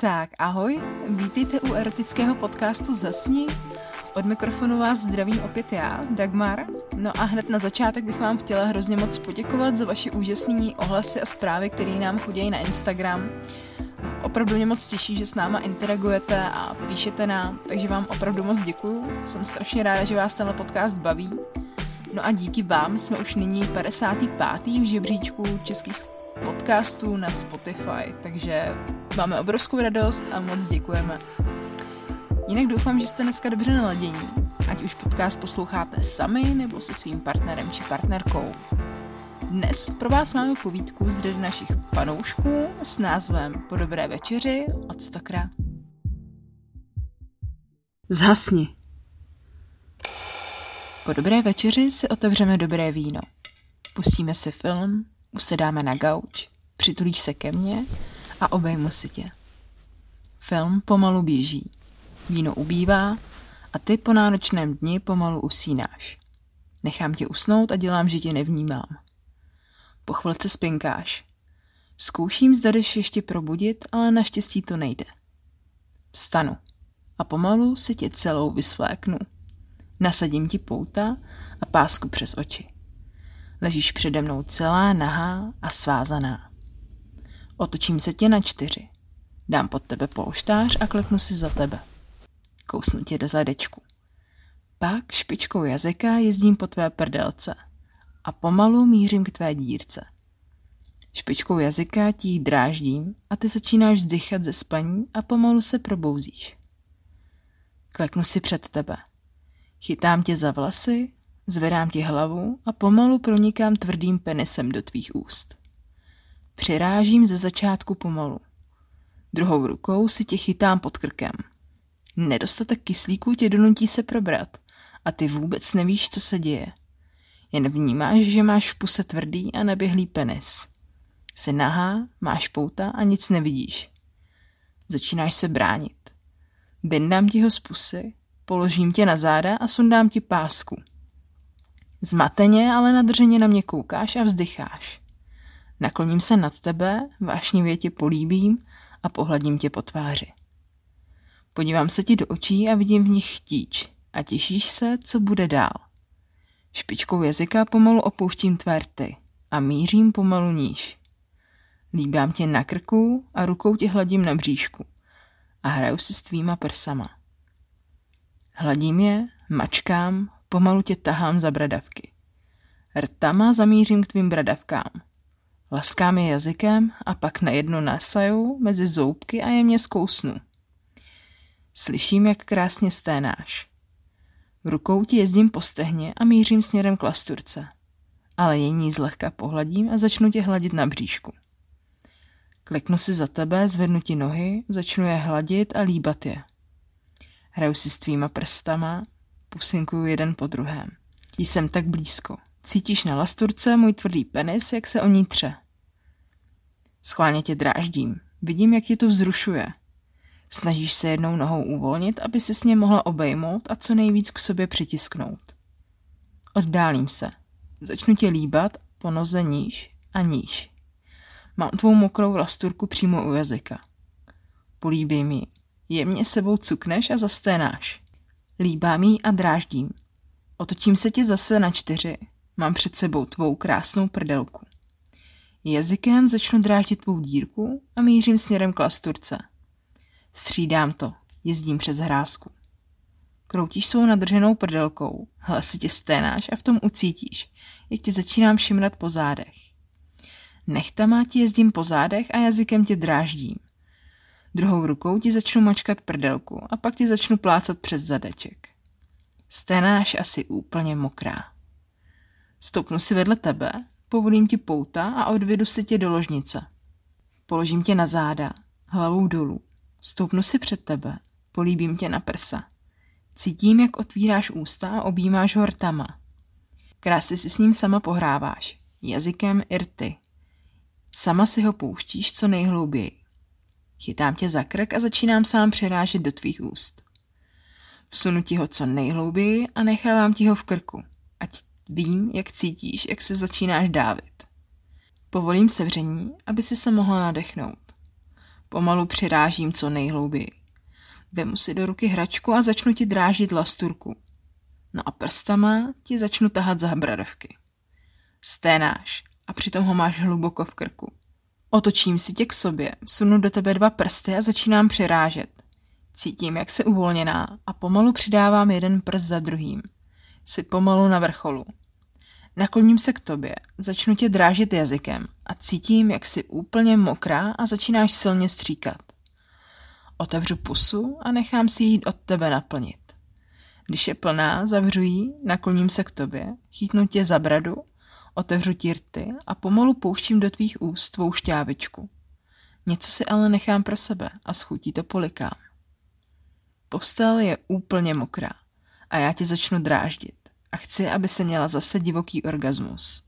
Tak ahoj, vítejte u erotického podcastu Zasni. Od mikrofonu vás zdravím opět já, Dagmar. No a hned na začátek bych vám chtěla hrozně moc poděkovat za vaši úžasné ohlasy a zprávy, které nám chodí na Instagram. Opravdu mě moc těší, že s náma interagujete a píšete nám, takže vám opravdu moc děkuju. Jsem strašně ráda, že vás tenhle podcast baví. No a díky vám jsme už nyní 55. v žebříčku českých podcastů na Spotify, takže máme obrovskou radost a moc děkujeme. Jinak doufám, že jste dneska dobře naladění, ať už podcast posloucháte sami nebo se svým partnerem či partnerkou. Dnes pro vás máme povídku z řady našich panoušků s názvem Po dobré večeři od Stokra. Zhasni. Po dobré večeři si otevřeme dobré víno. Pustíme si film, usedáme na gauč, přitulíš se ke mně a obejmu si tě. Film pomalu běží. Víno ubývá a ty po náročném dni pomalu usínáš. Nechám tě usnout a dělám, že tě nevnímám. Po chvilce spinkáš. Zkouším, zda jdeš ještě probudit, ale naštěstí to nejde. Stanu a pomalu si tě celou vysvléknu. Nasadím ti pouta a pásku přes oči. Ležíš přede mnou celá nahá a svázaná. Otočím se tě na čtyři. Dám pod tebe polštář a kleknu si za tebe. Kousnu tě do zadečku. Pak špičkou jazyka jezdím po tvé prdelce a pomalu mířím k tvé dírce. Špičkou jazyka ti dráždím a ty začínáš vzdychat ze spaní a pomalu se probouzíš. Kleknu si před tebe. Chytám tě za vlasy, zvedám ti hlavu a pomalu pronikám tvrdým penisem do tvých úst. Přirážím ze začátku pomalu. Druhou rukou si tě chytám pod krkem. Nedostatek kyslíku tě donutí se probrat a ty vůbec nevíš, co se děje. Jen vnímáš, že máš v puse tvrdý a neběhlý penis. Jsi nahá, máš pouta a nic nevidíš. Začínáš se bránit. Bindám ti ho z pusy, položím tě na záda a sundám ti pásku. Zmateně, ale nadrženě na mě koukáš a vzdycháš. Nakloním se nad tebe, vášnivě tě políbím a pohladím tě po tváři. Podívám se ti do očí a vidím v nich chtíč a těšíš se, co bude dál. Špičkou jazyka pomalu opouštím tvé rty a mířím pomalu níž. Líbám tě na krku a rukou tě hladím na bříšku a hraju si s tvýma prsama. Hladím je, mačkám, pomalu tě tahám za bradavky. Rtama zamířím k tvým bradavkám. Laskám je jazykem a pak na jedno nasaju mezi zoubky a jemně zkousnu. Slyším, jak krásně sténáš. Rukou ti jezdím po stehně a mířím směrem k lasturce. Ale jení zlehka pohladím a začnu tě hladit na bříšku. Kliknu si za tebe, zvednu ti nohy, začnu je hladit a líbat je. Hraju si s tvýma prstama, pusinkuju jeden po druhém. Jsem tak blízko. Cítíš na lasturce můj tvrdý penis, jak se o ní tře. Schválně tě dráždím. Vidím, jak tě to vzrušuje. Snažíš se jednou nohou uvolnit, aby se s ně mohla obejmout a co nejvíc k sobě přitisknout. Oddálím se. Začnu tě líbat po noze níž a níž. Mám tvou mokrou lasturku přímo u jazyka. Políbím ji. Jemně sebou cukneš a zasténáš. Líbám jí a dráždím. Otočím se ti zase na čtyři. Mám před sebou tvou krásnou prdelku. Jazykem začnu dráždit tvou dírku a mířím směrem k lasturce. Střídám to, jezdím přes hrázku. Kroutíš svou nadrženou prdelkou, hlasitě sténáš a v tom ucítíš, jak ti začínám šimrat po zádech. Nechtama ti jezdím po zádech a jazykem tě dráždím. Druhou rukou ti začnu mačkat prdelku a pak ti začnu plácat přes zadeček. Sténáš asi úplně mokrá. Stoupnu si vedle tebe, povolím ti pouta a odvedu si tě do ložnice. Položím tě na záda, hlavou dolů. Stoupnu si před tebe, políbím tě na prsa. Cítím, jak otvíráš ústa a objímáš ho rtama. Krásně si s ním sama pohráváš, jazykem i rty. Sama si ho pouštíš co nejhlouběji. Chytám tě za krk a začínám sám přerážet do tvých úst. Vsunu ti ho co nejhlouběji a nechávám ti ho v krku, ať vím, jak cítíš, jak se začínáš dávit. Povolím sevření, aby si se mohla nadechnout. Pomalu přirážím co nejhlouběji. Vemu si do ruky hračku a začnu ti drážit lasturku. No a prstama ti začnu tahat za bradavky. Sténáš a přitom ho máš hluboko v krku. Otočím si tě k sobě, sunu do tebe dva prsty a začínám přirážet. Cítím, jak se uvolněná a pomalu přidávám jeden prst za druhým. Jsi pomalu na vrcholu. Nakloním se k tobě, začnu tě drážit jazykem a cítím, jak jsi úplně mokrá a začínáš silně stříkat. Otevřu pusu a nechám si jít od tebe naplnit. Když je plná, zavřu ji, nakloním se k tobě, chytnu tě za bradu, otevřu ti rty a pomalu pouštím do tvých úst tvou šťávičku. Něco si ale nechám pro sebe a schutí to polikám. Postel je úplně mokrá a já tě začnu dráždit a chci, aby se měla zase divoký orgasmus.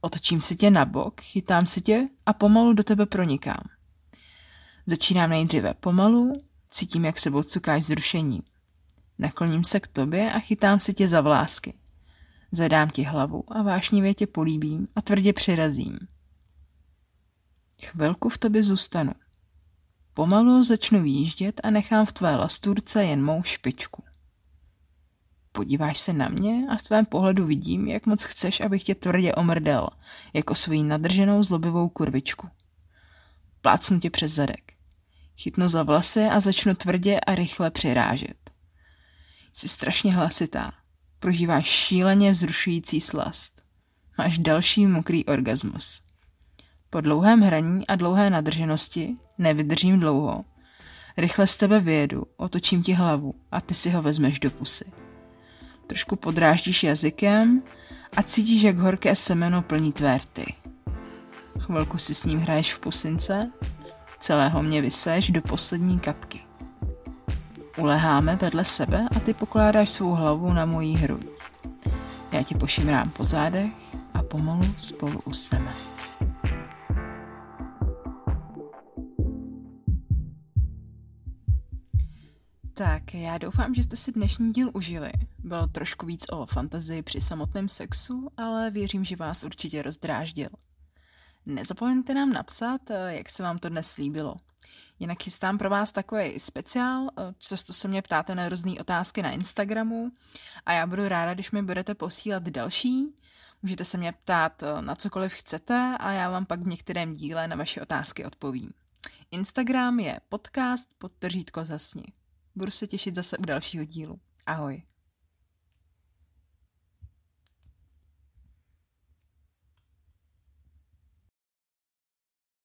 Otočím si tě na bok, chytám si tě a pomalu do tebe pronikám. Začínám nejdříve pomalu, cítím, jak se odsukáš zrušení. Nakloním se k tobě a chytám si tě za vlásky. Zvedám ti hlavu a vášnivě tě políbím a tvrdě přirazím. Chvilku v tobě zůstanu. Pomalu začnu výjíždět a nechám v tvé lasturce jen mou špičku. Podíváš se na mě a v tvém pohledu vidím, jak moc chceš, abych tě tvrdě omrdel, jako svoji nadrženou zlobivou kurvičku. Plácnu tě přes zadek. Chytnu za vlasy a začnu tvrdě a rychle přirážet. Jsi strašně hlasitá. Prožíváš šíleně vzrušující slast. Máš další mokrý orgasmus. Po dlouhém hraní a dlouhé nadrženosti nevydržím dlouho. Rychle z tebe vyjedu, otočím ti hlavu a ty si ho vezmeš do pusy. Trošku podráždíš jazykem a cítíš, jak horké semeno plní tvé rty. Chvilku si s ním hraješ v pusince, celého mě vyseš do poslední kapky. Uleháme vedle sebe a ty pokládáš svou hlavu na mojí hruď. Já ti pošimrám po zádech a pomalu spolu usneme. Tak, já doufám, že jste si dnešní díl užili. Byl trošku víc o fantazii při samotném sexu, ale věřím, že vás určitě rozdráždil. Nezapomeňte nám napsat, eh, jak se vám to dnes líbilo. Jinak chystám pro vás takový speciál, eh, často se mě ptáte na různé otázky na Instagramu a já budu ráda, když mi budete posílat další. Můžete se mě ptát eh, na cokoliv chcete a já vám pak v některém díle na vaše otázky odpovím. Instagram je podcast podtržítko zasni. Budu se těšit zase u dalšího dílu. Ahoj.